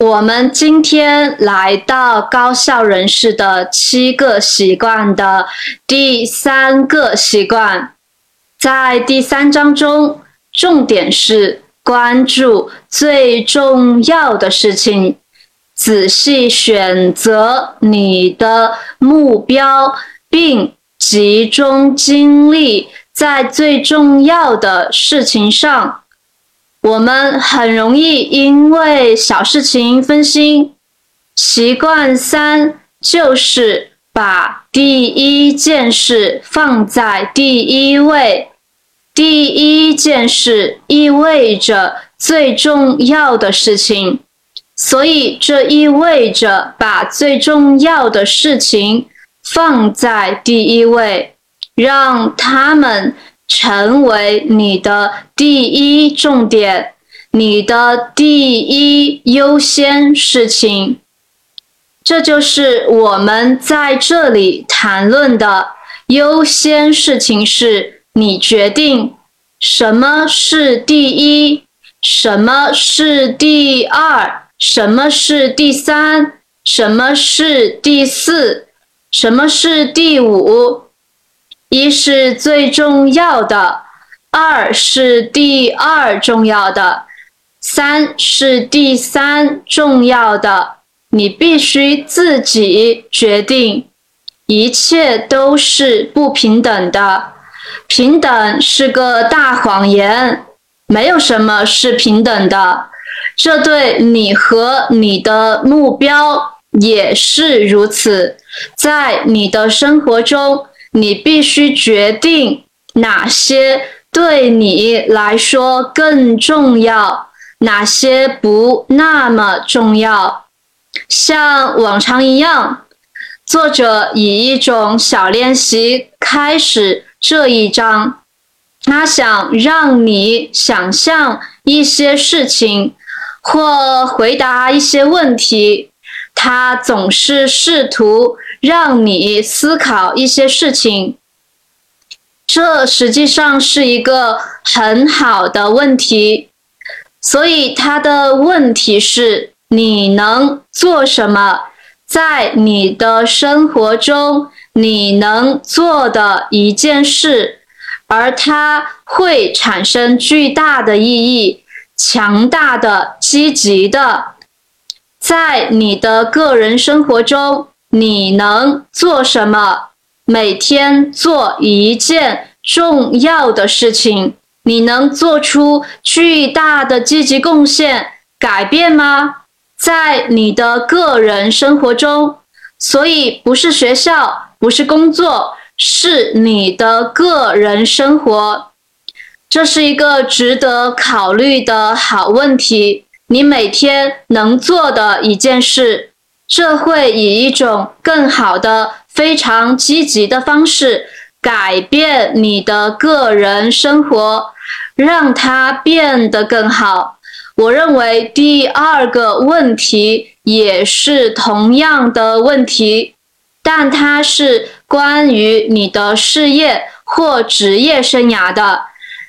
我们今天来到高效人士的七个习惯的第三个习惯，在第三章中，重点是关注最重要的事情，仔细选择你的目标，并集中精力在最重要的事情上。我们很容易因为小事情分心。习惯三就是把第一件事放在第一位。第一件事意味着最重要的事情，所以这意味着把最重要的事情放在第一位，让他们。成为你的第一重点，你的第一优先事情，这就是我们在这里谈论的优先事情。是你决定什么是第一，什么是第二，什么是第三，什么是第四，什么是第五。一是最重要的，二是第二重要的，三是第三重要的。你必须自己决定，一切都是不平等的。平等是个大谎言，没有什么是平等的。这对你和你的目标也是如此，在你的生活中。你必须决定哪些对你来说更重要，哪些不那么重要。像往常一样，作者以一种小练习开始这一章。他想让你想象一些事情，或回答一些问题。他总是试图。让你思考一些事情，这实际上是一个很好的问题。所以他的问题是：你能做什么？在你的生活中，你能做的一件事，而它会产生巨大的意义、强大的、积极的，在你的个人生活中。你能做什么？每天做一件重要的事情，你能做出巨大的积极贡献、改变吗？在你的个人生活中，所以不是学校，不是工作，是你的个人生活。这是一个值得考虑的好问题。你每天能做的一件事。这会以一种更好的、非常积极的方式改变你的个人生活，让它变得更好。我认为第二个问题也是同样的问题，但它是关于你的事业或职业生涯的。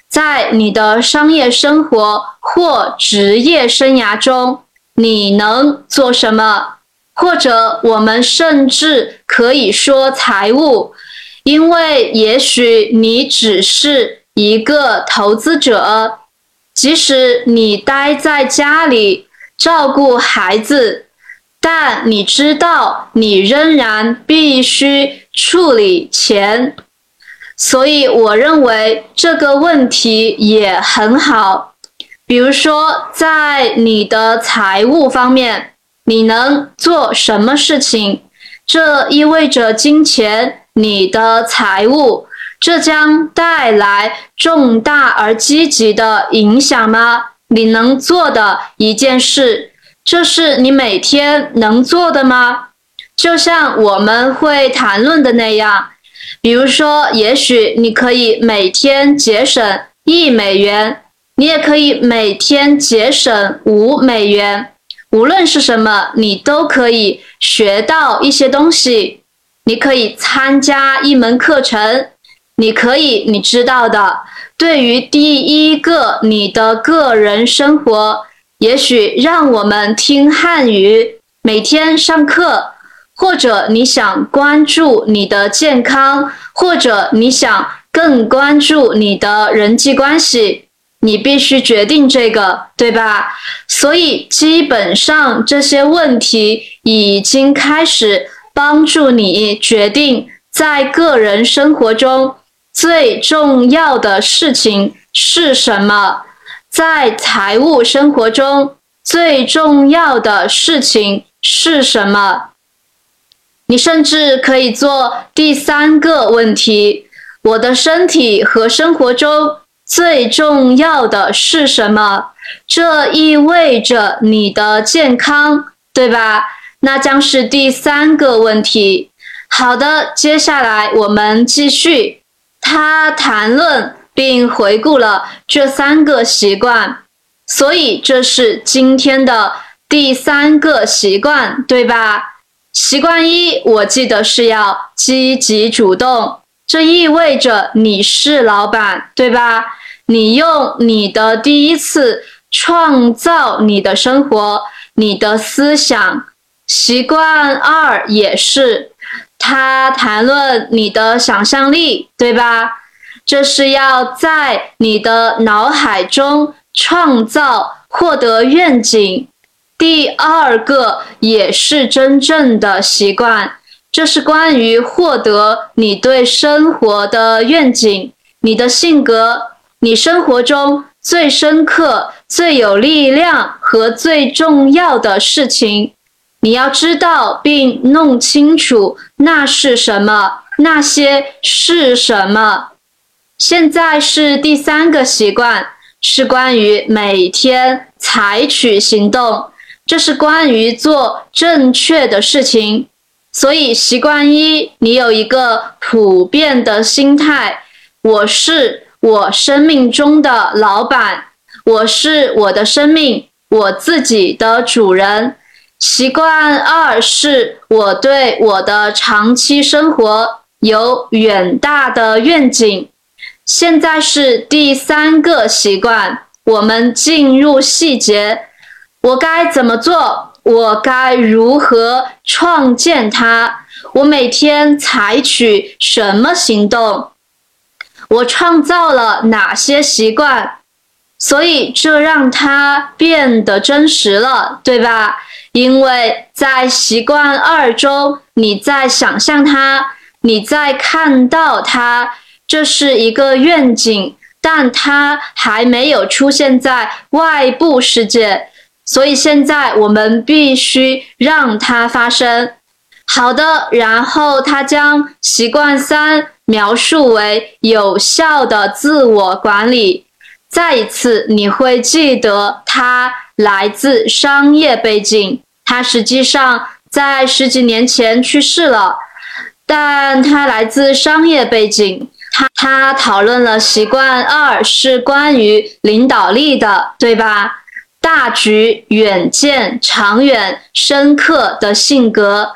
在你的商业生活或职业生涯中，你能做什么？或者我们甚至可以说财务，因为也许你只是一个投资者，即使你待在家里照顾孩子，但你知道你仍然必须处理钱，所以我认为这个问题也很好。比如说，在你的财务方面。你能做什么事情？这意味着金钱，你的财务，这将带来重大而积极的影响吗？你能做的一件事，这是你每天能做的吗？就像我们会谈论的那样，比如说，也许你可以每天节省一美元，你也可以每天节省五美元。无论是什么，你都可以学到一些东西。你可以参加一门课程，你可以你知道的。对于第一个你的个人生活，也许让我们听汉语，每天上课，或者你想关注你的健康，或者你想更关注你的人际关系，你必须决定这个，对吧？所以基本上这些问题已经开始帮助你决定在个人生活中最重要的事情是什么。在财务生活中最重要的事情是什么？你甚至可以做第三个问题：我的身体和生活中最重要的是什么？这意味着你的健康，对吧？那将是第三个问题。好的，接下来我们继续。他谈论。并回顾了这三个习惯，所以这是今天的第三个习惯，对吧？习惯一，我记得是要积极主动，这意味着你是老板，对吧？你用你的第一次创造你的生活，你的思想。习惯二也是，他谈论你的想象力，对吧？这是要在你的脑海中创造、获得愿景。第二个也是真正的习惯，这是关于获得你对生活的愿景、你的性格、你生活中最深刻、最有力量和最重要的事情。你要知道并弄清楚那是什么，那些是什么。现在是第三个习惯，是关于每天采取行动，这是关于做正确的事情。所以，习惯一，你有一个普遍的心态：我是我生命中的老板，我是我的生命我自己的主人。习惯二是我对我的长期生活有远大的愿景。现在是第三个习惯，我们进入细节。我该怎么做？我该如何创建它？我每天采取什么行动？我创造了哪些习惯？所以这让它变得真实了，对吧？因为在习惯二中，你在想象它，你在看到它。这是一个愿景，但它还没有出现在外部世界，所以现在我们必须让它发生。好的，然后他将习惯三描述为有效的自我管理。再一次，你会记得他来自商业背景，他实际上在十几年前去世了，但他来自商业背景。他他讨论了习惯二是关于领导力的，对吧？大局、远见、长远、深刻的性格，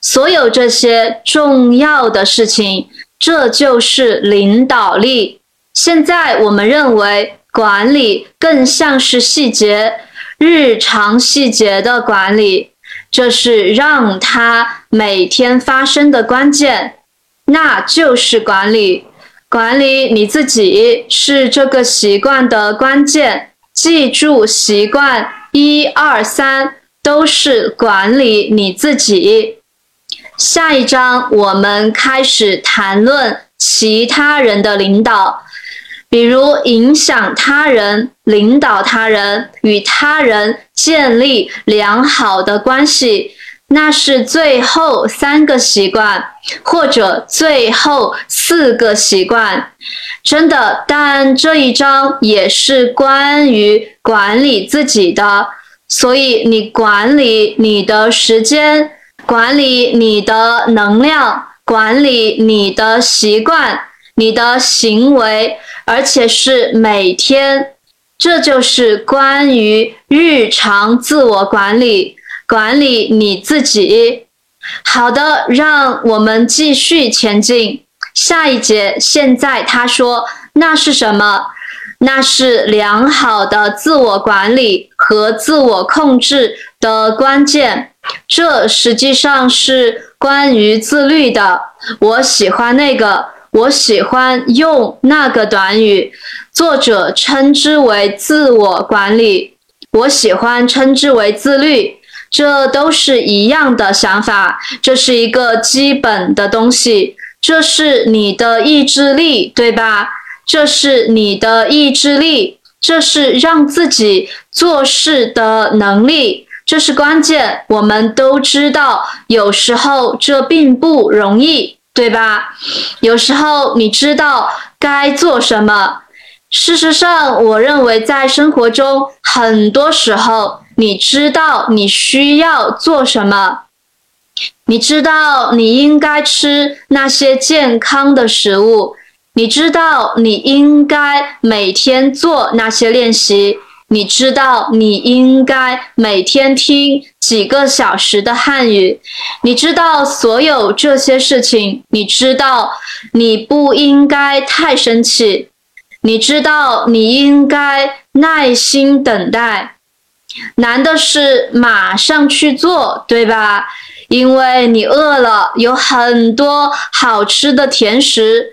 所有这些重要的事情，这就是领导力。现在我们认为管理更像是细节，日常细节的管理，这是让它每天发生的关键，那就是管理。管理你自己是这个习惯的关键。记住，习惯一二三都是管理你自己。下一章我们开始谈论其他人的领导，比如影响他人、领导他人、与他人建立良好的关系。那是最后三个习惯，或者最后四个习惯，真的。但这一章也是关于管理自己的，所以你管理你的时间，管理你的能量，管理你的习惯，你的行为，而且是每天。这就是关于日常自我管理。管理你自己。好的，让我们继续前进。下一节，现在他说那是什么？那是良好的自我管理和自我控制的关键。这实际上是关于自律的。我喜欢那个，我喜欢用那个短语，作者称之为自我管理，我喜欢称之为自律。这都是一样的想法，这是一个基本的东西。这是你的意志力，对吧？这是你的意志力，这是让自己做事的能力，这是关键。我们都知道，有时候这并不容易，对吧？有时候你知道该做什么。事实上，我认为在生活中，很多时候。你知道你需要做什么？你知道你应该吃那些健康的食物。你知道你应该每天做那些练习。你知道你应该每天听几个小时的汉语。你知道所有这些事情。你知道你不应该太生气。你知道你应该耐心等待。难的是马上去做，对吧？因为你饿了，有很多好吃的甜食。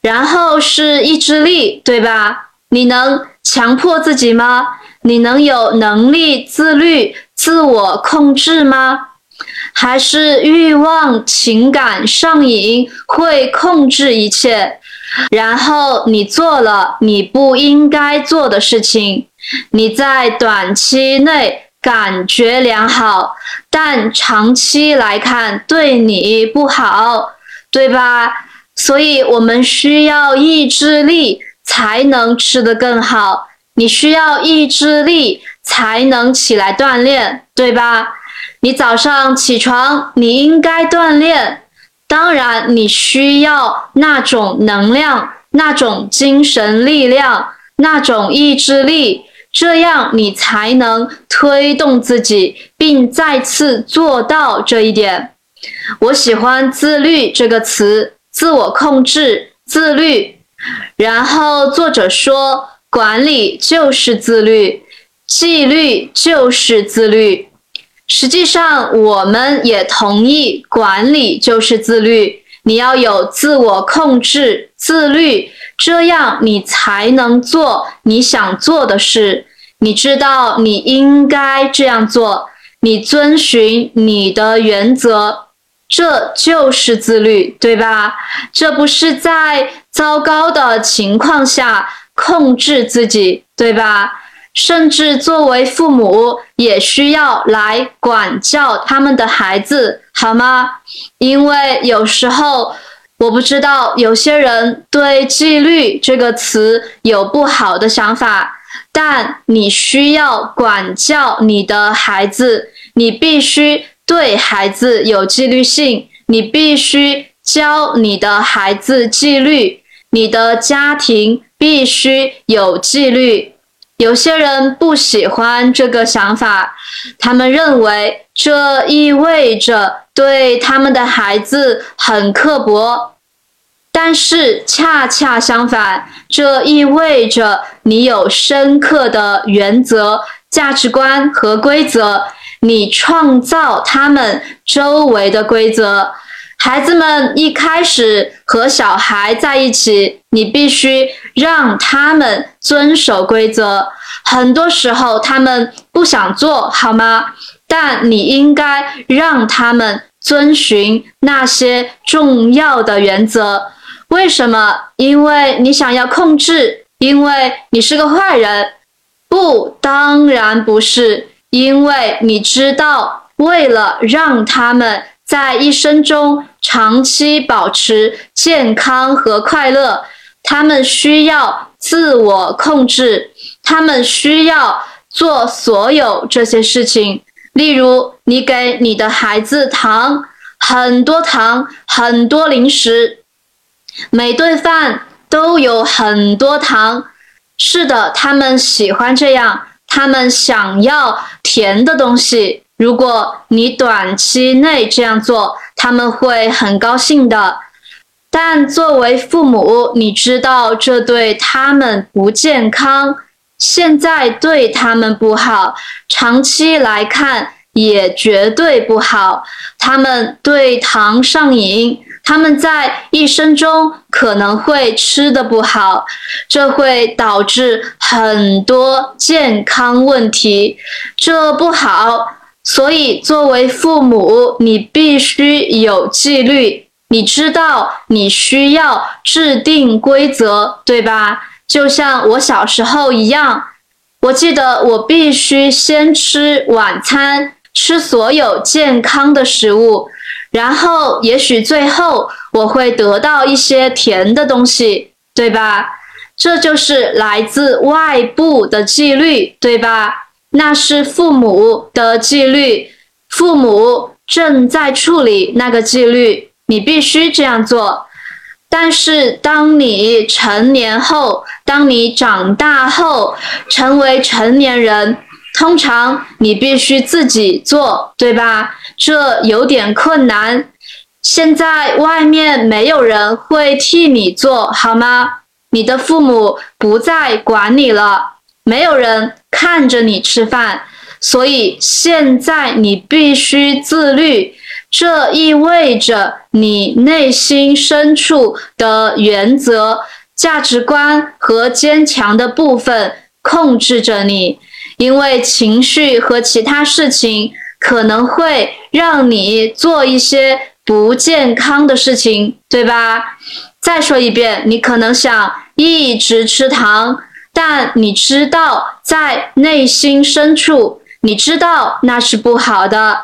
然后是意志力，对吧？你能强迫自己吗？你能有能力自律、自我控制吗？还是欲望、情感上瘾会控制一切？然后你做了你不应该做的事情。你在短期内感觉良好，但长期来看对你不好，对吧？所以我们需要意志力才能吃得更好。你需要意志力才能起来锻炼，对吧？你早上起床，你应该锻炼。当然，你需要那种能量、那种精神力量、那种意志力。这样你才能推动自己，并再次做到这一点。我喜欢“自律”这个词，自我控制、自律。然后作者说，管理就是自律，纪律就是自律。实际上，我们也同意，管理就是自律。你要有自我控制、自律，这样你才能做你想做的事。你知道你应该这样做，你遵循你的原则，这就是自律，对吧？这不是在糟糕的情况下控制自己，对吧？甚至作为父母也需要来管教他们的孩子，好吗？因为有时候我不知道有些人对纪律这个词有不好的想法。但你需要管教你的孩子，你必须对孩子有纪律性，你必须教你的孩子纪律，你的家庭必须有纪律。有些人不喜欢这个想法，他们认为这意味着对他们的孩子很刻薄。但是恰恰相反，这意味着你有深刻的原则、价值观和规则，你创造他们周围的规则。孩子们一开始和小孩在一起，你必须让他们遵守规则。很多时候他们不想做好吗？但你应该让他们遵循那些重要的原则。为什么？因为你想要控制，因为你是个坏人。不，当然不是，因为你知道，为了让他们在一生中长期保持健康和快乐，他们需要自我控制，他们需要做所有这些事情。例如，你给你的孩子糖，很多糖，很多零食。每顿饭都有很多糖，是的，他们喜欢这样，他们想要甜的东西。如果你短期内这样做，他们会很高兴的。但作为父母，你知道这对他们不健康，现在对他们不好，长期来看也绝对不好。他们对糖上瘾，他们在一生中可能会吃的不好，这会导致很多健康问题，这不好。所以作为父母，你必须有纪律，你知道你需要制定规则，对吧？就像我小时候一样，我记得我必须先吃晚餐，吃所有健康的食物，然后也许最后我会得到一些甜的东西，对吧？这就是来自外部的纪律，对吧？那是父母的纪律，父母正在处理那个纪律，你必须这样做。但是，当你成年后，当你长大后，成为成年人，通常你必须自己做，对吧？这有点困难。现在外面没有人会替你做好吗？你的父母不再管你了，没有人看着你吃饭，所以现在你必须自律。这意味着你内心深处的原则、价值观和坚强的部分控制着你，因为情绪和其他事情可能会让你做一些不健康的事情，对吧？再说一遍，你可能想一直吃糖，但你知道在内心深处，你知道那是不好的。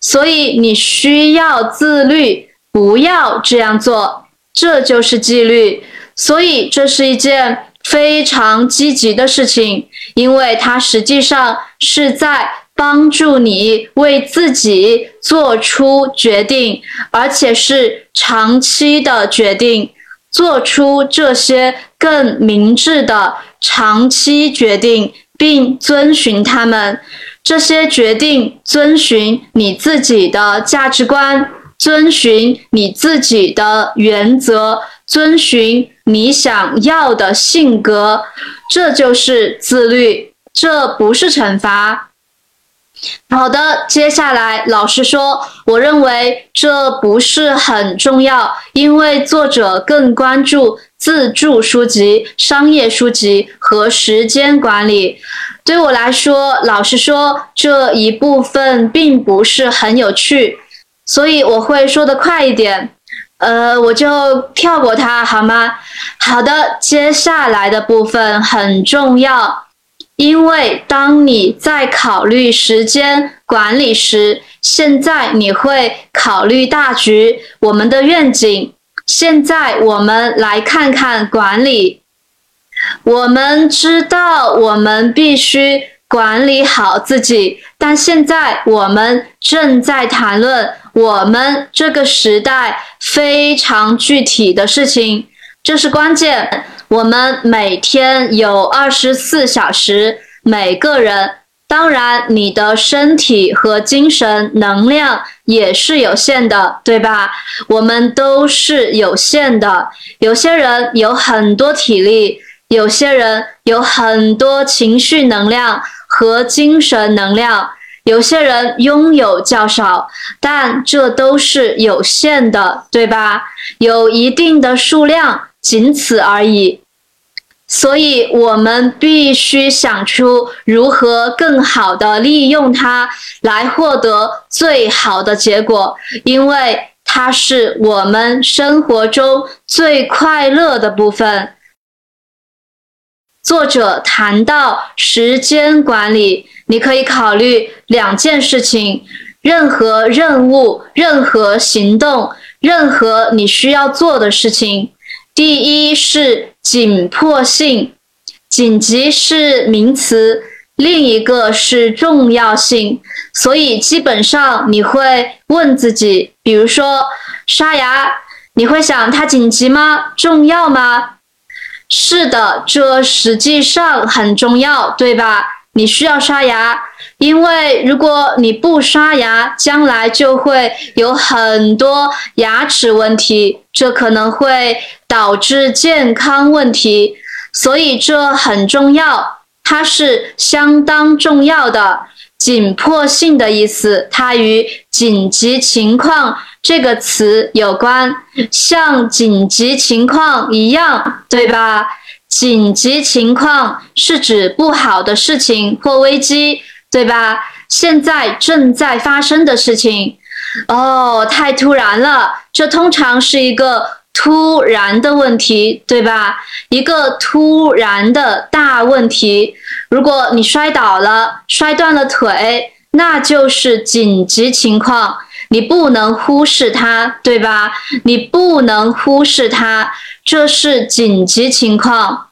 所以你需要自律，不要这样做，这就是纪律。所以这是一件非常积极的事情，因为它实际上是在帮助你为自己做出决定，而且是长期的决定，做出这些更明智的长期决定，并遵循他们。这些决定遵循你自己的价值观，遵循你自己的原则，遵循你想要的性格，这就是自律，这不是惩罚。好的，接下来老师说，我认为这不是很重要，因为作者更关注自助书籍、商业书籍和时间管理。对我来说，老实说，这一部分并不是很有趣，所以我会说的快一点，呃，我就跳过它，好吗？好的，接下来的部分很重要，因为当你在考虑时间管理时，现在你会考虑大局，我们的愿景。现在我们来看看管理。我们知道我们必须管理好自己，但现在我们正在谈论我们这个时代非常具体的事情，这是关键。我们每天有二十四小时，每个人，当然你的身体和精神能量也是有限的，对吧？我们都是有限的，有些人有很多体力。有些人有很多情绪能量和精神能量，有些人拥有较少，但这都是有限的，对吧？有一定的数量，仅此而已。所以，我们必须想出如何更好的利用它，来获得最好的结果，因为它是我们生活中最快乐的部分。作者谈到时间管理，你可以考虑两件事情：任何任务、任何行动、任何你需要做的事情。第一是紧迫性，紧急是名词；另一个是重要性。所以基本上你会问自己，比如说刷牙，你会想它紧急吗？重要吗？是的，这实际上很重要，对吧？你需要刷牙，因为如果你不刷牙，将来就会有很多牙齿问题，这可能会导致健康问题，所以这很重要。它是相当重要的、紧迫性的意思，它与紧急情况这个词有关，像紧急情况一样，对吧？紧急情况是指不好的事情或危机，对吧？现在正在发生的事情。哦，太突然了，这通常是一个突然的问题，对吧？一个突然的大问题。如果你摔倒了，摔断了腿，那就是紧急情况，你不能忽视它，对吧？你不能忽视它。这是紧急情况，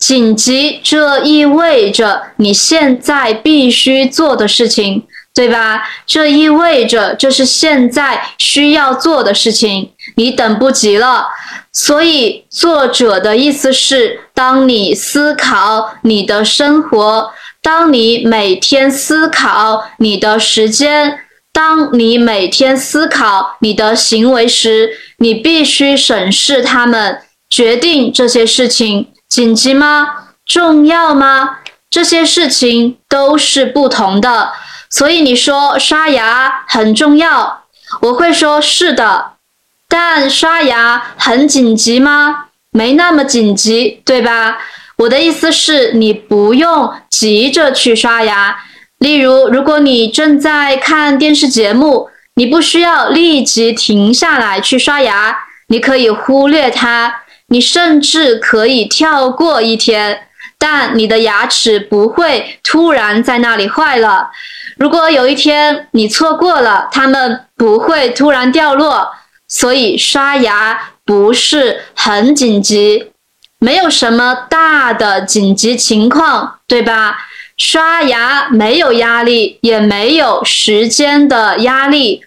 紧急，这意味着你现在必须做的事情，对吧？这意味着这是现在需要做的事情，你等不及了。所以，作者的意思是：当你思考你的生活，当你每天思考你的时间，当你每天思考你的行为时，你必须审视他们，决定这些事情紧急吗？重要吗？这些事情都是不同的。所以你说刷牙很重要，我会说是的。但刷牙很紧急吗？没那么紧急，对吧？我的意思是你不用急着去刷牙。例如，如果你正在看电视节目。你不需要立即停下来去刷牙，你可以忽略它，你甚至可以跳过一天，但你的牙齿不会突然在那里坏了。如果有一天你错过了，它们不会突然掉落。所以刷牙不是很紧急，没有什么大的紧急情况，对吧？刷牙没有压力，也没有时间的压力。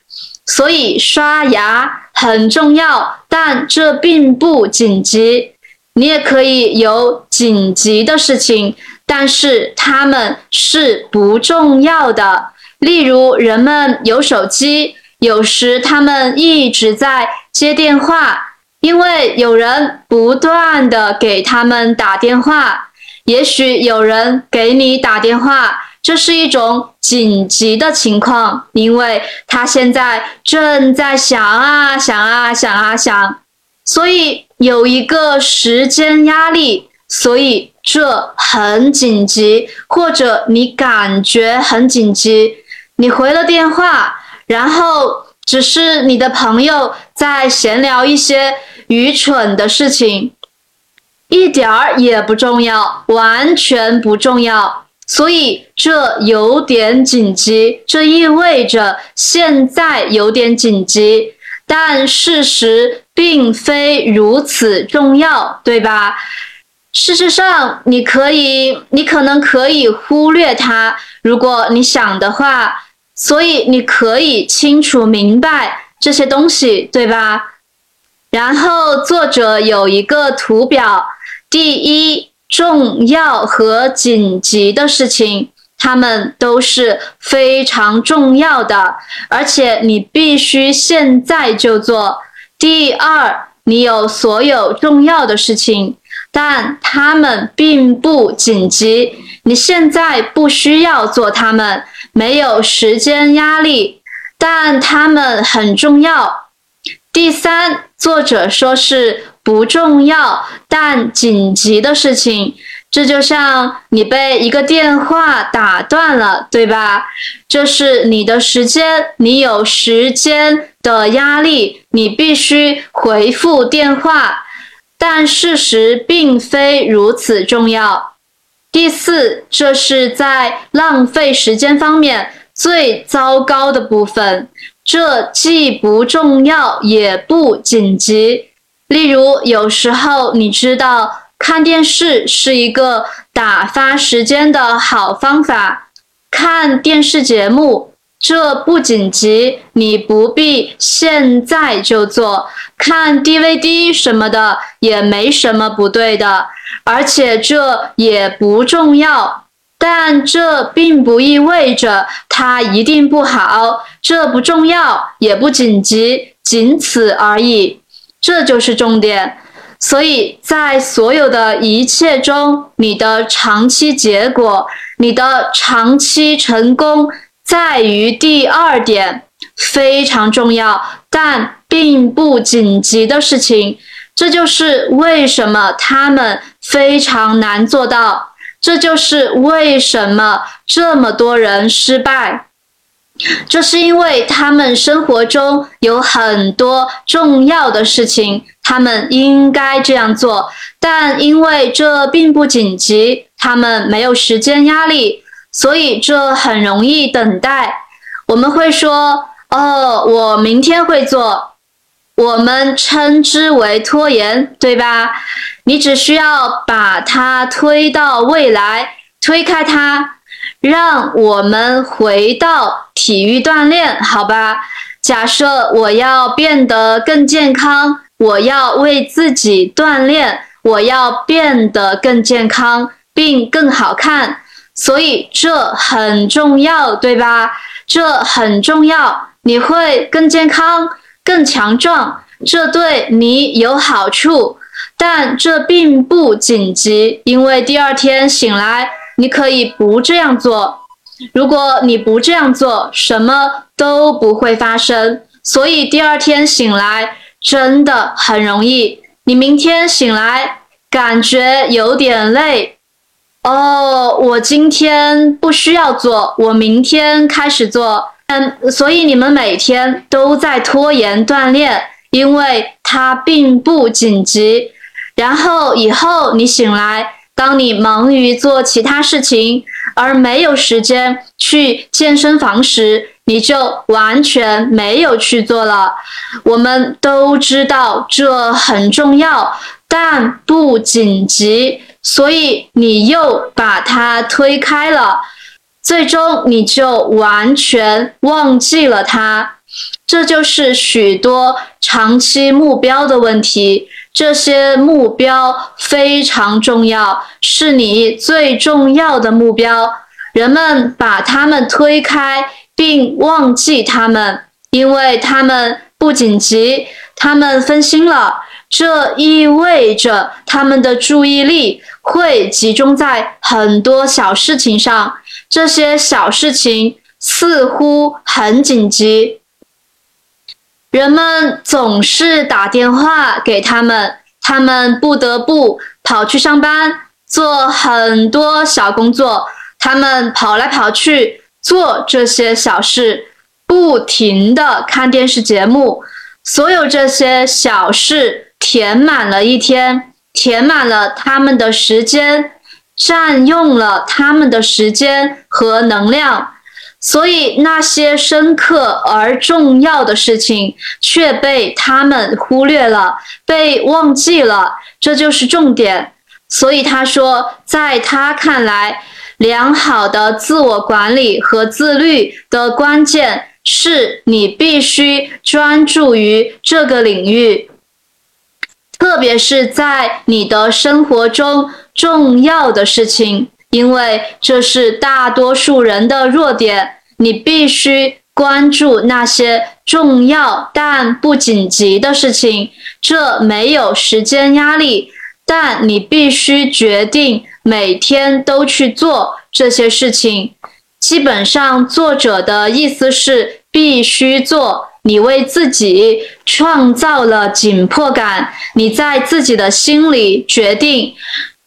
所以刷牙很重要，但这并不紧急。你也可以有紧急的事情，但是他们是不重要的。例如，人们有手机，有时他们一直在接电话，因为有人不断的给他们打电话。也许有人给你打电话。这是一种紧急的情况，因为他现在正在想啊想啊想啊想，所以有一个时间压力，所以这很紧急，或者你感觉很紧急，你回了电话，然后只是你的朋友在闲聊一些愚蠢的事情，一点儿也不重要，完全不重要。所以这有点紧急，这意味着现在有点紧急，但事实并非如此重要，对吧？事实上，你可以，你可能可以忽略它，如果你想的话。所以你可以清楚明白这些东西，对吧？然后作者有一个图表，第一。重要和紧急的事情，它们都是非常重要的，而且你必须现在就做。第二，你有所有重要的事情，但它们并不紧急，你现在不需要做它们，没有时间压力，但它们很重要。第三，作者说是。不重要但紧急的事情，这就像你被一个电话打断了，对吧？这是你的时间，你有时间的压力，你必须回复电话。但事实并非如此重要。第四，这是在浪费时间方面最糟糕的部分。这既不重要，也不紧急。例如，有时候你知道看电视是一个打发时间的好方法，看电视节目这不紧急，你不必现在就做。看 DVD 什么的也没什么不对的，而且这也不重要。但这并不意味着它一定不好，这不重要也不紧急，仅此而已。这就是重点，所以在所有的一切中，你的长期结果，你的长期成功，在于第二点，非常重要，但并不紧急的事情。这就是为什么他们非常难做到，这就是为什么这么多人失败。这是因为他们生活中有很多重要的事情，他们应该这样做，但因为这并不紧急，他们没有时间压力，所以这很容易等待。我们会说：“哦，我明天会做。”我们称之为拖延，对吧？你只需要把它推到未来，推开它。让我们回到体育锻炼，好吧？假设我要变得更健康，我要为自己锻炼，我要变得更健康并更好看，所以这很重要，对吧？这很重要，你会更健康、更强壮，这对你有好处，但这并不紧急，因为第二天醒来。你可以不这样做，如果你不这样做，什么都不会发生。所以第二天醒来真的很容易。你明天醒来感觉有点累，哦，我今天不需要做，我明天开始做。嗯，所以你们每天都在拖延锻炼，因为它并不紧急。然后以后你醒来。当你忙于做其他事情而没有时间去健身房时，你就完全没有去做了。我们都知道这很重要，但不紧急，所以你又把它推开了，最终你就完全忘记了它。这就是许多长期目标的问题。这些目标非常重要，是你最重要的目标。人们把他们推开并忘记他们，因为他们不紧急，他们分心了。这意味着他们的注意力会集中在很多小事情上，这些小事情似乎很紧急。人们总是打电话给他们，他们不得不跑去上班，做很多小工作。他们跑来跑去做这些小事，不停的看电视节目。所有这些小事填满了一天，填满了他们的时间，占用了他们的时间和能量。所以那些深刻而重要的事情却被他们忽略了，被忘记了，这就是重点。所以他说，在他看来，良好的自我管理和自律的关键是你必须专注于这个领域，特别是在你的生活中重要的事情。因为这是大多数人的弱点，你必须关注那些重要但不紧急的事情。这没有时间压力，但你必须决定每天都去做这些事情。基本上，作者的意思是必须做。你为自己创造了紧迫感，你在自己的心里决定。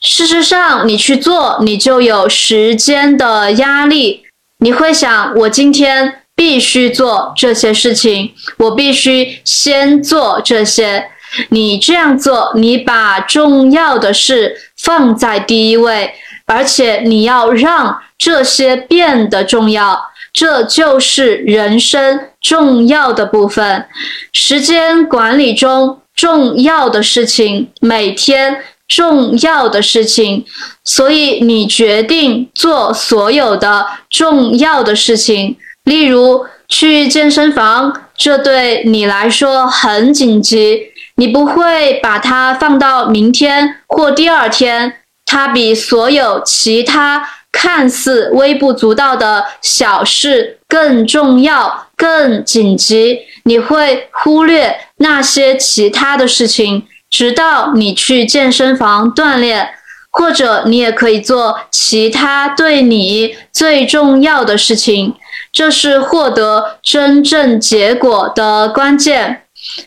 事实上，你去做，你就有时间的压力。你会想，我今天必须做这些事情，我必须先做这些。你这样做，你把重要的事放在第一位，而且你要让这些变得重要。这就是人生重要的部分。时间管理中重要的事情，每天。重要的事情，所以你决定做所有的重要的事情。例如去健身房，这对你来说很紧急，你不会把它放到明天或第二天。它比所有其他看似微不足道的小事更重要、更紧急。你会忽略那些其他的事情。直到你去健身房锻炼，或者你也可以做其他对你最重要的事情。这是获得真正结果的关键。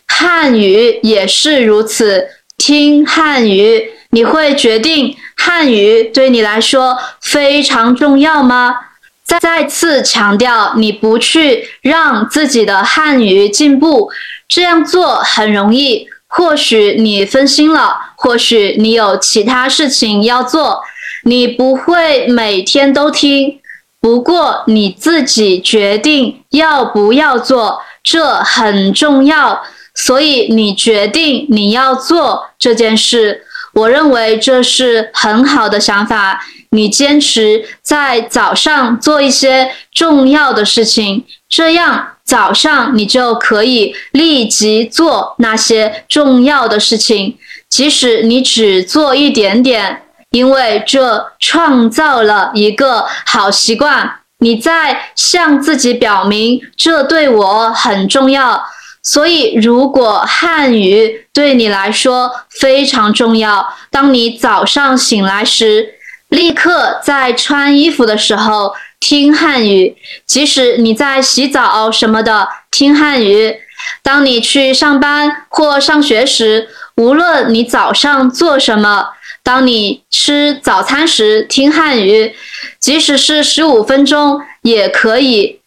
汉语也是如此。听汉语，你会决定汉语对你来说非常重要吗？再再次强调，你不去让自己的汉语进步，这样做很容易。或许你分心了，或许你有其他事情要做，你不会每天都听。不过你自己决定要不要做，这很重要。所以你决定你要做这件事，我认为这是很好的想法。你坚持在早上做一些重要的事情，这样早上你就可以立即做那些重要的事情，即使你只做一点点，因为这创造了一个好习惯。你在向自己表明，这对我很重要。所以，如果汉语对你来说非常重要，当你早上醒来时，立刻在穿衣服的时候听汉语；即使你在洗澡什么的听汉语；当你去上班或上学时，无论你早上做什么，当你吃早餐时听汉语，即使是十五分钟也可以。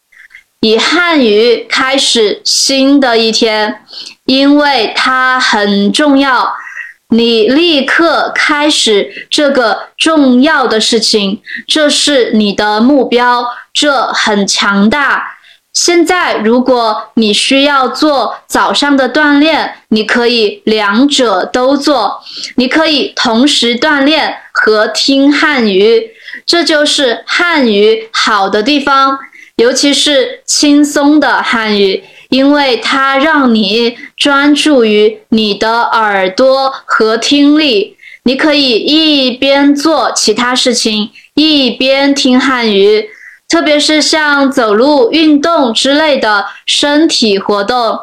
以汉语开始新的一天，因为它很重要。你立刻开始这个重要的事情，这是你的目标，这很强大。现在，如果你需要做早上的锻炼，你可以两者都做。你可以同时锻炼和听汉语，这就是汉语好的地方。尤其是轻松的汉语，因为它让你专注于你的耳朵和听力。你可以一边做其他事情，一边听汉语，特别是像走路、运动之类的身体活动。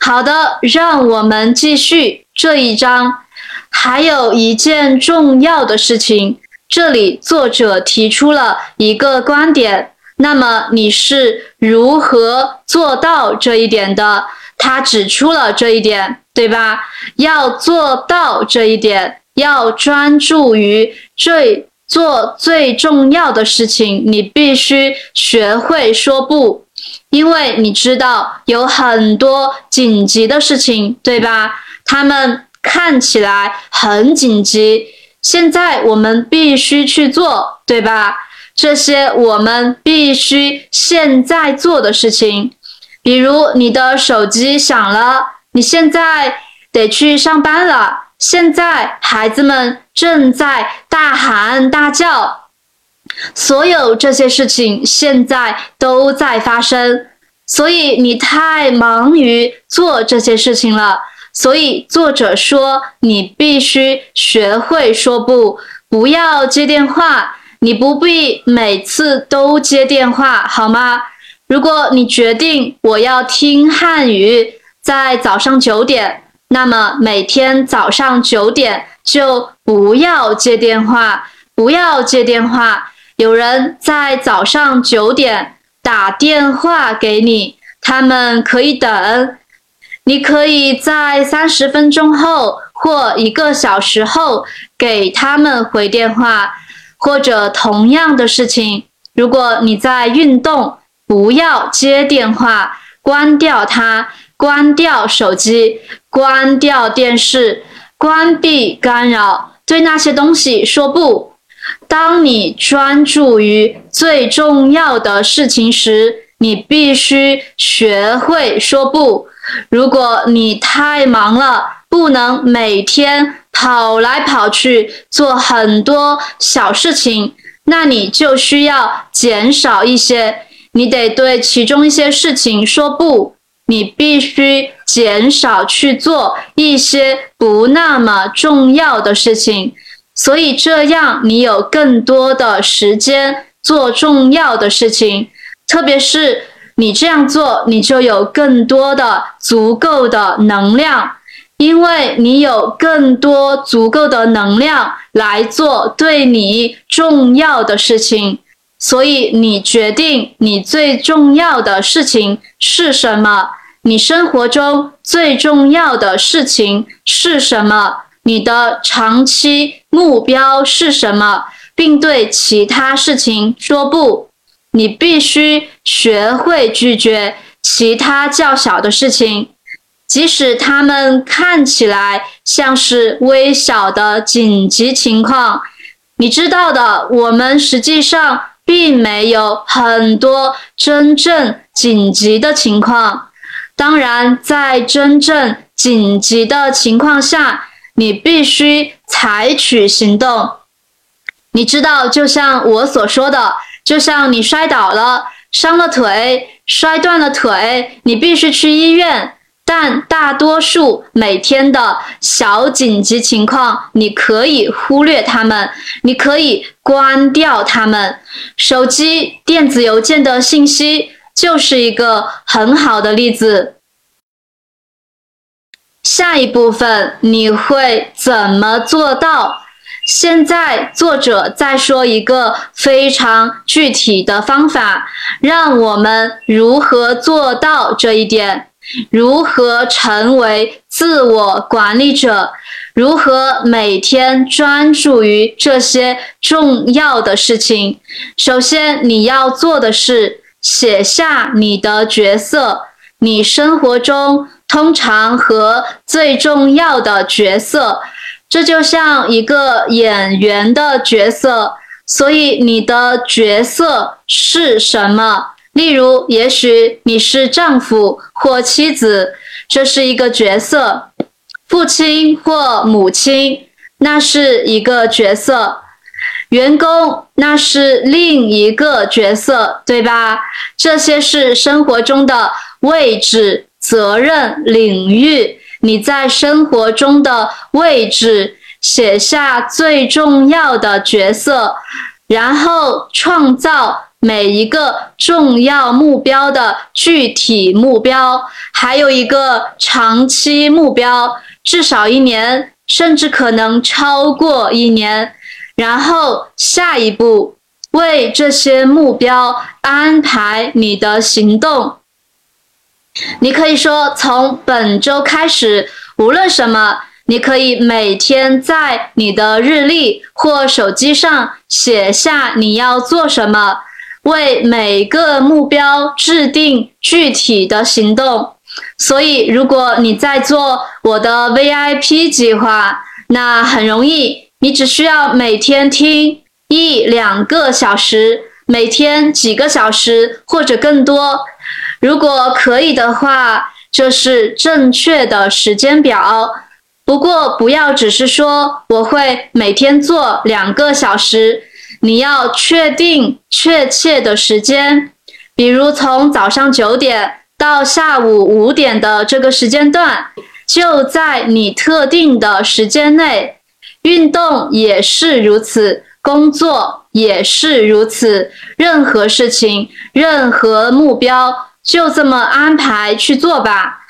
好的，让我们继续这一章。还有一件重要的事情。这里作者提出了一个观点，那么你是如何做到这一点的？他指出了这一点，对吧？要做到这一点，要专注于最做最重要的事情，你必须学会说不，因为你知道有很多紧急的事情，对吧？他们看起来很紧急。现在我们必须去做，对吧？这些我们必须现在做的事情，比如你的手机响了，你现在得去上班了。现在孩子们正在大喊大叫，所有这些事情现在都在发生，所以你太忙于做这些事情了。所以作者说，你必须学会说不，不要接电话。你不必每次都接电话，好吗？如果你决定我要听汉语，在早上九点，那么每天早上九点就不要接电话，不要接电话。有人在早上九点打电话给你，他们可以等。你可以在三十分钟后或一个小时后给他们回电话，或者同样的事情。如果你在运动，不要接电话，关掉它，关掉手机，关掉电视，关闭干扰，对那些东西说不。当你专注于最重要的事情时，你必须学会说不。如果你太忙了，不能每天跑来跑去做很多小事情，那你就需要减少一些。你得对其中一些事情说不，你必须减少去做一些不那么重要的事情，所以这样你有更多的时间做重要的事情，特别是。你这样做，你就有更多的足够的能量，因为你有更多足够的能量来做对你重要的事情，所以你决定你最重要的事情是什么。你生活中最重要的事情是什么？你的长期目标是什么？并对其他事情说不。你必须学会拒绝其他较小的事情，即使他们看起来像是微小的紧急情况。你知道的，我们实际上并没有很多真正紧急的情况。当然，在真正紧急的情况下，你必须采取行动。你知道，就像我所说的，就像你摔倒了，伤了腿，摔断了腿，你必须去医院。但大多数每天的小紧急情况，你可以忽略它们，你可以关掉它们。手机、电子邮件的信息。就是一个很好的例子。下一部分你会怎么做到？现在作者再说一个非常具体的方法，让我们如何做到这一点？如何成为自我管理者？如何每天专注于这些重要的事情？首先，你要做的是。写下你的角色，你生活中通常和最重要的角色，这就像一个演员的角色。所以你的角色是什么？例如，也许你是丈夫或妻子，这是一个角色；父亲或母亲，那是一个角色。员工那是另一个角色，对吧？这些是生活中的位置、责任、领域。你在生活中的位置，写下最重要的角色，然后创造每一个重要目标的具体目标，还有一个长期目标，至少一年，甚至可能超过一年。然后下一步，为这些目标安排你的行动。你可以说，从本周开始，无论什么，你可以每天在你的日历或手机上写下你要做什么，为每个目标制定具体的行动。所以，如果你在做我的 VIP 计划，那很容易。你只需要每天听一两个小时，每天几个小时或者更多。如果可以的话，这是正确的时间表。不过不要只是说我会每天做两个小时，你要确定确切的时间，比如从早上九点到下午五点的这个时间段，就在你特定的时间内。运动也是如此，工作也是如此，任何事情、任何目标，就这么安排去做吧。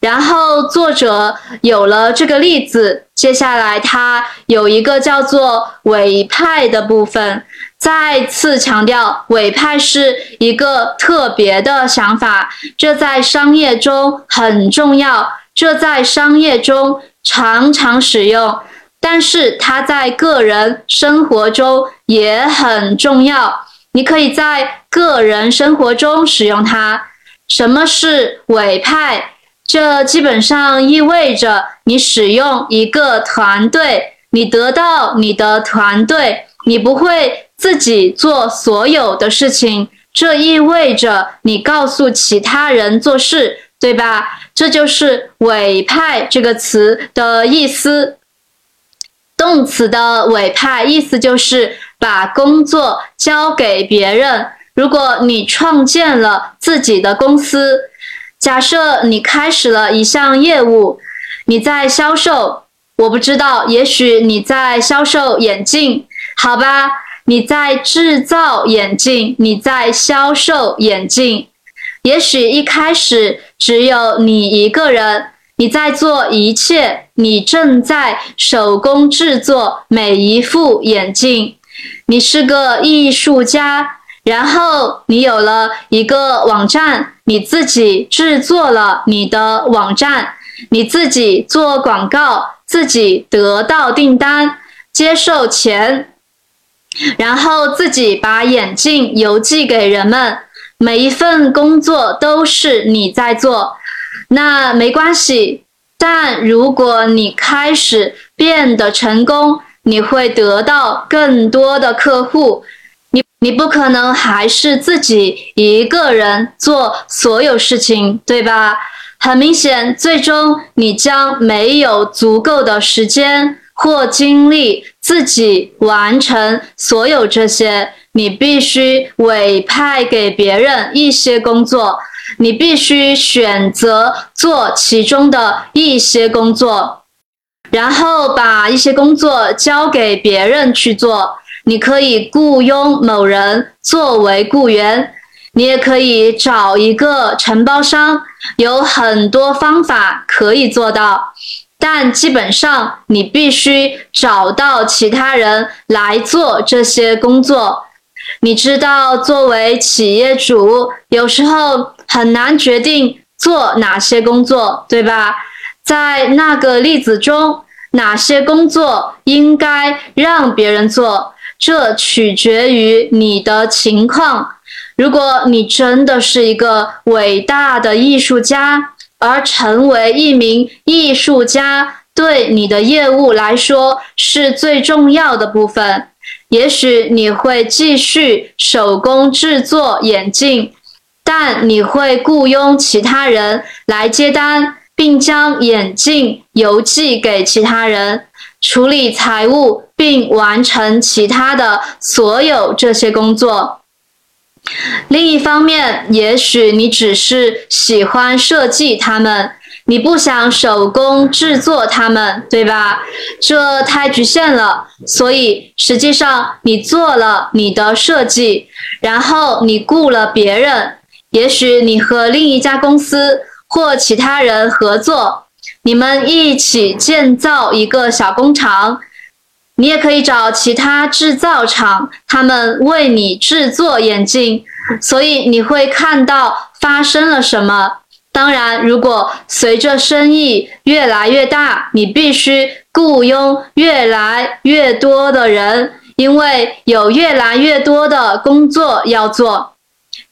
然后作者有了这个例子，接下来它有一个叫做委派的部分，再次强调委派是一个特别的想法，这在商业中很重要，这在商业中常常使用。但是它在个人生活中也很重要，你可以在个人生活中使用它。什么是委派？这基本上意味着你使用一个团队，你得到你的团队，你不会自己做所有的事情。这意味着你告诉其他人做事，对吧？这就是委派这个词的意思。动词的委派意思就是把工作交给别人。如果你创建了自己的公司，假设你开始了一项业务，你在销售，我不知道，也许你在销售眼镜，好吧？你在制造眼镜，你在销售眼镜，也许一开始只有你一个人。你在做一切，你正在手工制作每一副眼镜。你是个艺术家，然后你有了一个网站，你自己制作了你的网站，你自己做广告，自己得到订单，接受钱，然后自己把眼镜邮寄给人们。每一份工作都是你在做，那没关系。但如果你开始变得成功，你会得到更多的客户。你不可能还是自己一个人做所有事情，对吧？很明显，最终你将没有足够的时间或精力自己完成所有这些。你必须委派给别人一些工作，你必须选择做其中的一些工作，然后把一些工作交给别人去做。你可以雇佣某人作为雇员，你也可以找一个承包商，有很多方法可以做到。但基本上，你必须找到其他人来做这些工作。你知道，作为企业主，有时候很难决定做哪些工作，对吧？在那个例子中，哪些工作应该让别人做，这取决于你的情况。如果你真的是一个伟大的艺术家，而成为一名艺术家对你的业务来说是最重要的部分。也许你会继续手工制作眼镜，但你会雇佣其他人来接单，并将眼镜邮寄给其他人，处理财务，并完成其他的所有这些工作。另一方面，也许你只是喜欢设计它们。你不想手工制作它们，对吧？这太局限了。所以实际上，你做了你的设计，然后你雇了别人。也许你和另一家公司或其他人合作，你们一起建造一个小工厂。你也可以找其他制造厂，他们为你制作眼镜。所以你会看到发生了什么。当然，如果随着生意越来越大，你必须雇佣越来越多的人，因为有越来越多的工作要做。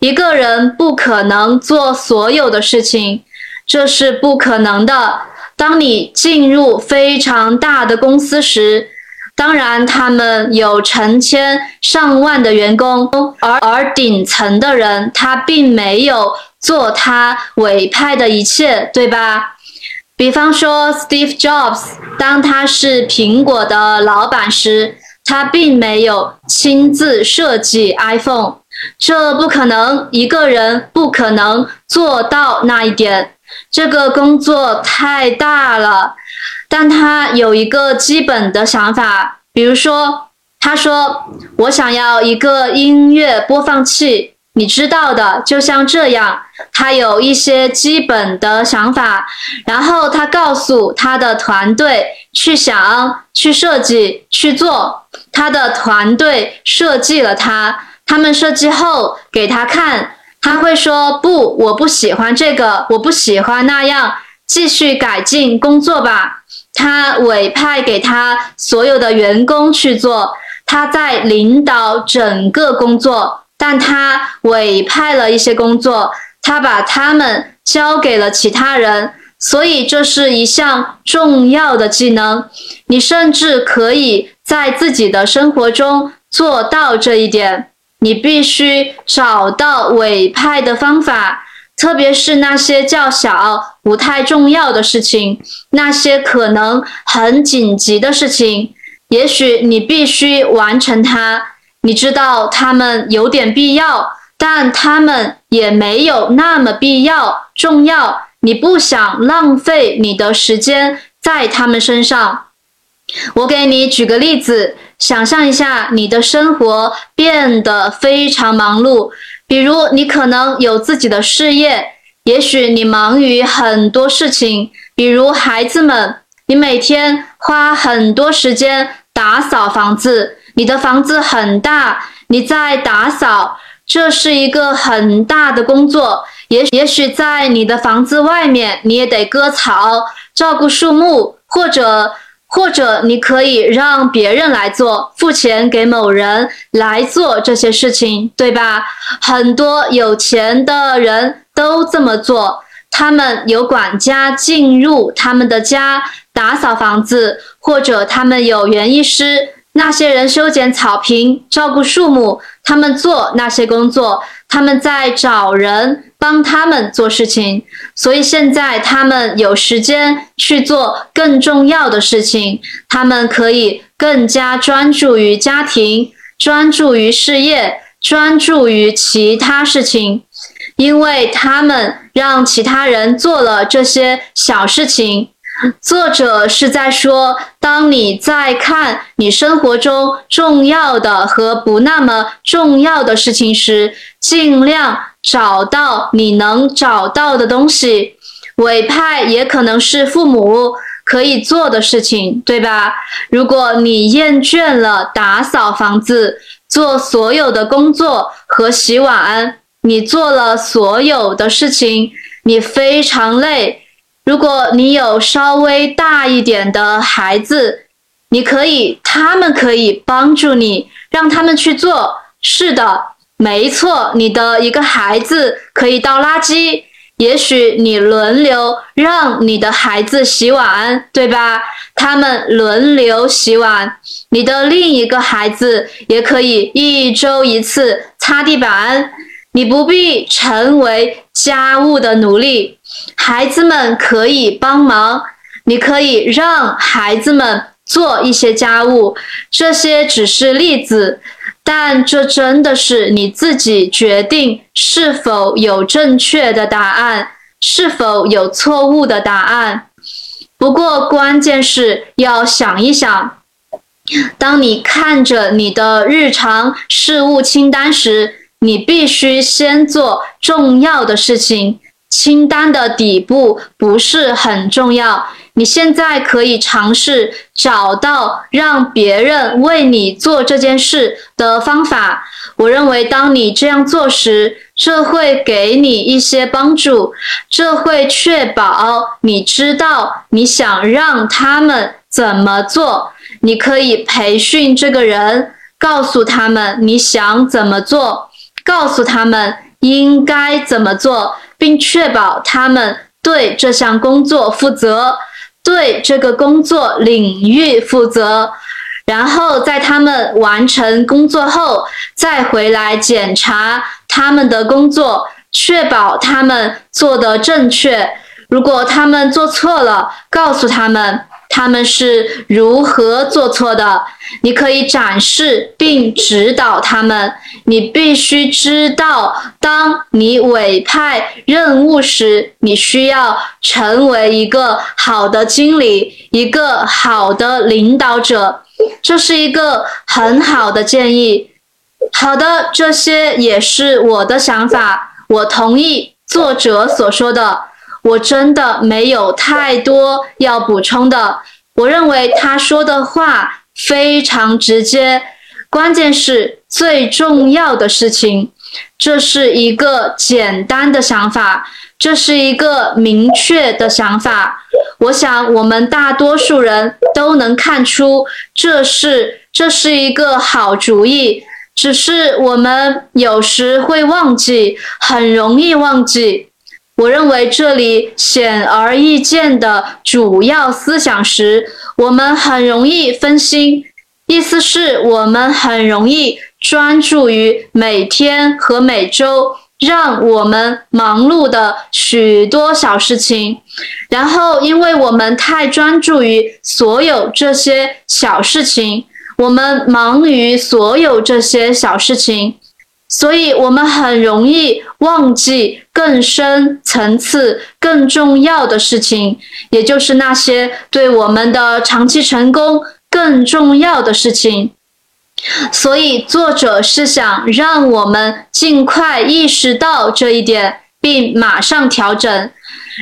一个人不可能做所有的事情，这是不可能的。当你进入非常大的公司时，当然他们有成千上万的员工，而而顶层的人他并没有。做他委派的一切，对吧？比方说，Steve Jobs，当他是苹果的老板时，他并没有亲自设计 iPhone，这不可能，一个人不可能做到那一点，这个工作太大了。但他有一个基本的想法，比如说，他说：“我想要一个音乐播放器。”你知道的，就像这样，他有一些基本的想法，然后他告诉他的团队去想、去设计、去做。他的团队设计了他，他们设计后给他看，他会说：“不，我不喜欢这个，我不喜欢那样，继续改进工作吧。”他委派给他所有的员工去做，他在领导整个工作。但他委派了一些工作，他把他们交给了其他人，所以这是一项重要的技能。你甚至可以在自己的生活中做到这一点。你必须找到委派的方法，特别是那些较小、不太重要的事情，那些可能很紧急的事情，也许你必须完成它。你知道他们有点必要，但他们也没有那么必要重要。你不想浪费你的时间在他们身上。我给你举个例子，想象一下你的生活变得非常忙碌，比如你可能有自己的事业，也许你忙于很多事情，比如孩子们，你每天花很多时间打扫房子，你的房子很大，你在打扫，这是一个很大的工作。也也许在你的房子外面，你也得割草、照顾树木，或者或者你可以让别人来做，付钱给某人来做这些事情，对吧？很多有钱的人都这么做，他们有管家进入他们的家打扫房子，或者他们有园艺师，那些人修剪草坪、照顾树木，他们做那些工作，他们在找人。帮他们做事情，所以现在他们有时间去做更重要的事情。他们可以更加专注于家庭，专注于事业，专注于其他事情，因为他们让其他人做了这些小事情。作者是在说，当你在看你生活中重要的和不那么重要的事情时，尽量找到你能找到的东西。委派也可能是父母可以做的事情，对吧？如果你厌倦了打扫房子、做所有的工作和洗碗，你做了所有的事情，你非常累。如果你有稍微大一点的孩子，你可以，他们可以帮助你，让他们去做。是的，没错，你的一个孩子可以倒垃圾，也许你轮流让你的孩子洗碗，对吧？他们轮流洗碗。你的另一个孩子也可以一周一次擦地板。你不必成为家务的奴隶。孩子们可以帮忙，你可以让孩子们做一些家务，这些只是例子，但这真的是你自己决定是否有正确的答案，是否有错误的答案。不过关键是要想一想，当你看着你的日常事务清单时，你必须先做重要的事情。清单的底部不是很重要。你现在可以尝试找到让别人为你做这件事的方法。我认为，当你这样做时，这会给你一些帮助。这会确保你知道你想让他们怎么做。你可以培训这个人，告诉他们你想怎么做，告诉他们应该怎么做。并确保他们对这项工作负责，对这个工作领域负责，然后在他们完成工作后，再回来检查他们的工作，确保他们做的正确。如果他们做错了，告诉他们。他们是如何做错的？你可以展示并指导他们。你必须知道，当你委派任务时，你需要成为一个好的经理，一个好的领导者。这是一个很好的建议。好的，这些也是我的想法。我同意作者所说的。我真的没有太多要补充的。我认为他说的话非常直接，关键是最重要的事情。这是一个简单的想法，这是一个明确的想法。我想我们大多数人都能看出，这是这是一个好主意。只是我们有时会忘记，很容易忘记。我认为这里显而易见的主要思想时，我们很容易分心。意思是我们很容易专注于每天和每周让我们忙碌的许多小事情，然后因为我们太专注于所有这些小事情，我们忙于所有这些小事情。所以，我们很容易忘记更深层次、更重要的事情，也就是那些对我们的长期成功更重要的事情。所以，作者是想让我们尽快意识到这一点，并马上调整。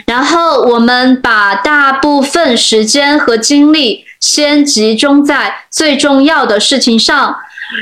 然后我们把大部分时间和精力先集中在最重要的事情上，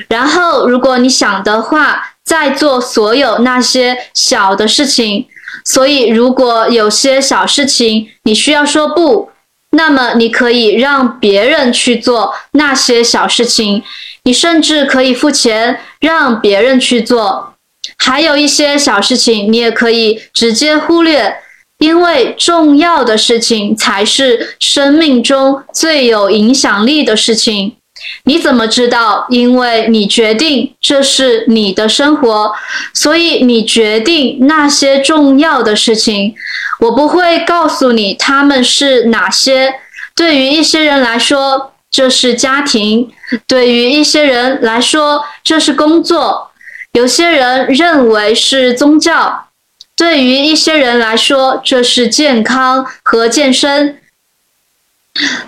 然后如果你想的话，在做所有那些小的事情。所以，如果有些小事情你需要说不，那么你可以让别人去做那些小事情，你甚至可以付钱让别人去做。还有一些小事情，你也可以直接忽略，因为重要的事情才是生命中最有影响力的事情。你怎么知道？因为你决定这是你的生活，所以你决定那些重要的事情。我不会告诉你他们是哪些。对于一些人来说，这是家庭；对于一些人来说，这是工作。有些人认为是宗教；对于一些人来说，这是健康和健身。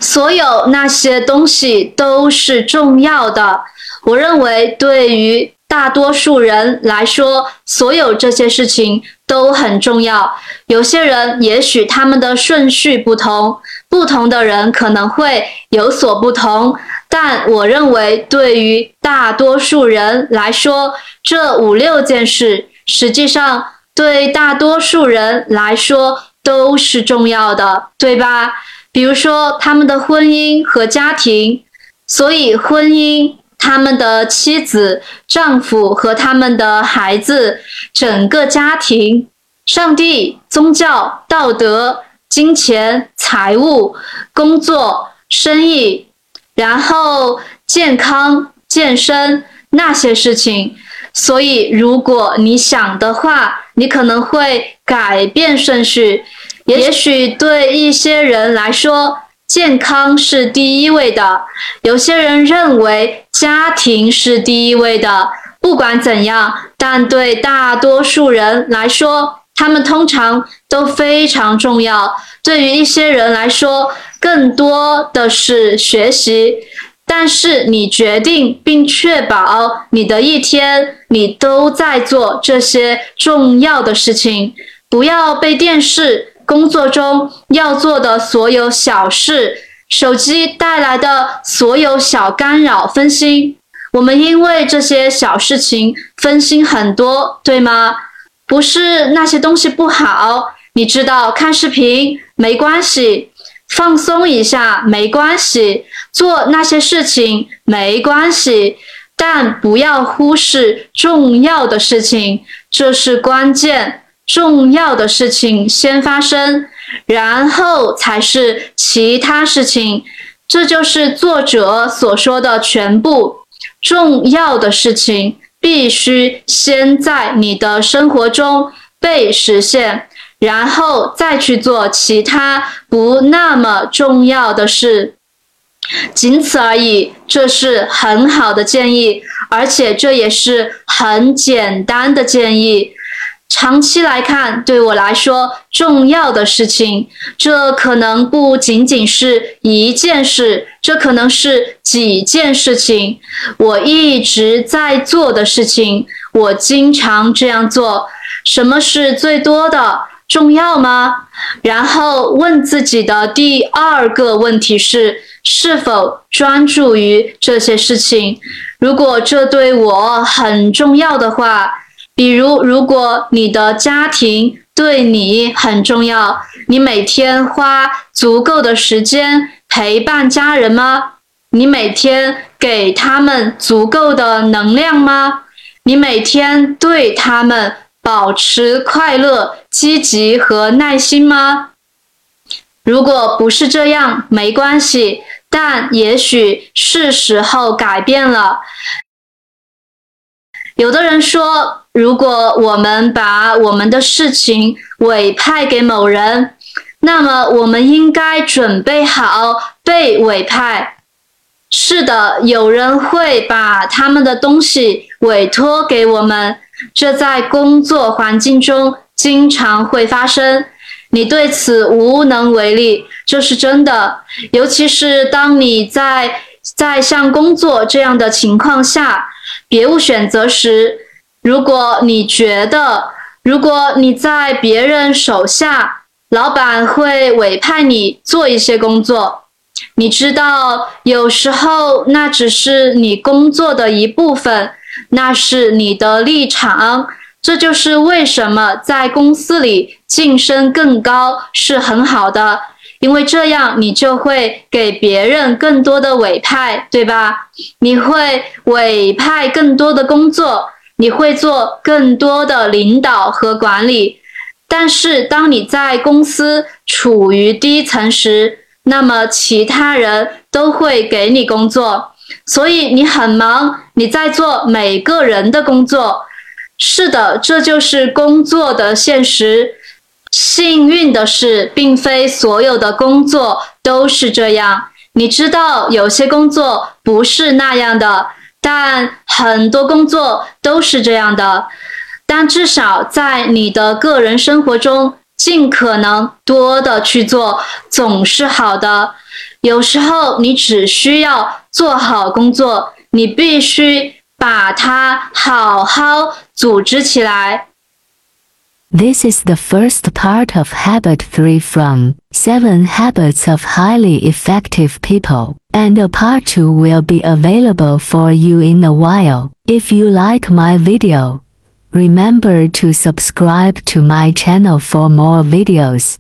所有那些东西都是重要的。我认为，对于大多数人来说，所有这些事情都很重要。有些人也许他们的顺序不同，不同的人可能会有所不同。但我认为，对于大多数人来说，这五六件事实际上对大多数人来说都是重要的，对吧？比如说他们的婚姻和家庭，所以婚姻、他们的妻子、丈夫和他们的孩子，整个家庭、上帝、宗教、道德、金钱、财务、工作、生意，然后健康、健身那些事情。所以，如果你想的话，你可能会改变顺序。也许对一些人来说，健康是第一位的；有些人认为家庭是第一位的。不管怎样，但对大多数人来说，他们通常都非常重要。对于一些人来说，更多的是学习。但是你决定并确保你的一天，你都在做这些重要的事情，不要被电视。工作中要做的所有小事，手机带来的所有小干扰分心，我们因为这些小事情分心很多，对吗？不是那些东西不好，你知道，看视频没关系，放松一下没关系，做那些事情没关系，但不要忽视重要的事情，这是关键。重要的事情先发生，然后才是其他事情。这就是作者所说的全部。重要的事情必须先在你的生活中被实现，然后再去做其他不那么重要的事。仅此而已。这是很好的建议，而且这也是很简单的建议。长期来看，对我来说重要的事情，这可能不仅仅是一件事，这可能是几件事情。我一直在做的事情，我经常这样做。什么是最多的？重要吗？然后问自己的第二个问题是：是否专注于这些事情？如果这对我很重要的话。比如，如果你的家庭对你很重要，你每天花足够的时间陪伴家人吗？你每天给他们足够的能量吗？你每天对他们保持快乐、积极和耐心吗？如果不是这样，没关系，但也许是时候改变了。有的人说。如果我们把我们的事情委派给某人，那么我们应该准备好被委派。是的，有人会把他们的东西委托给我们，这在工作环境中经常会发生。你对此无能为力，这是真的。尤其是当你在在像工作这样的情况下，别无选择时。如果你觉得，如果你在别人手下，老板会委派你做一些工作，你知道，有时候那只是你工作的一部分，那是你的立场。这就是为什么在公司里晋升更高是很好的。因为这样，你就会给别人更多的委派，对吧？你会委派更多的工作，你会做更多的领导和管理。但是，当你在公司处于低层时，那么其他人都会给你工作，所以你很忙，你在做每个人的工作。是的，这就是工作的现实。幸运的是，并非所有的工作都是这样。你知道，有些工作不是那样的，但很多工作都是这样的。但至少在你的个人生活中，尽可能多的去做，总是好的。有时候，你只需要做好工作，你必须把它好好组织起来。This is the first part of Habit 3 from 7 Habits of Highly Effective People, and a part 2 will be available for you in a while. If you like my video, remember to subscribe to my channel for more videos.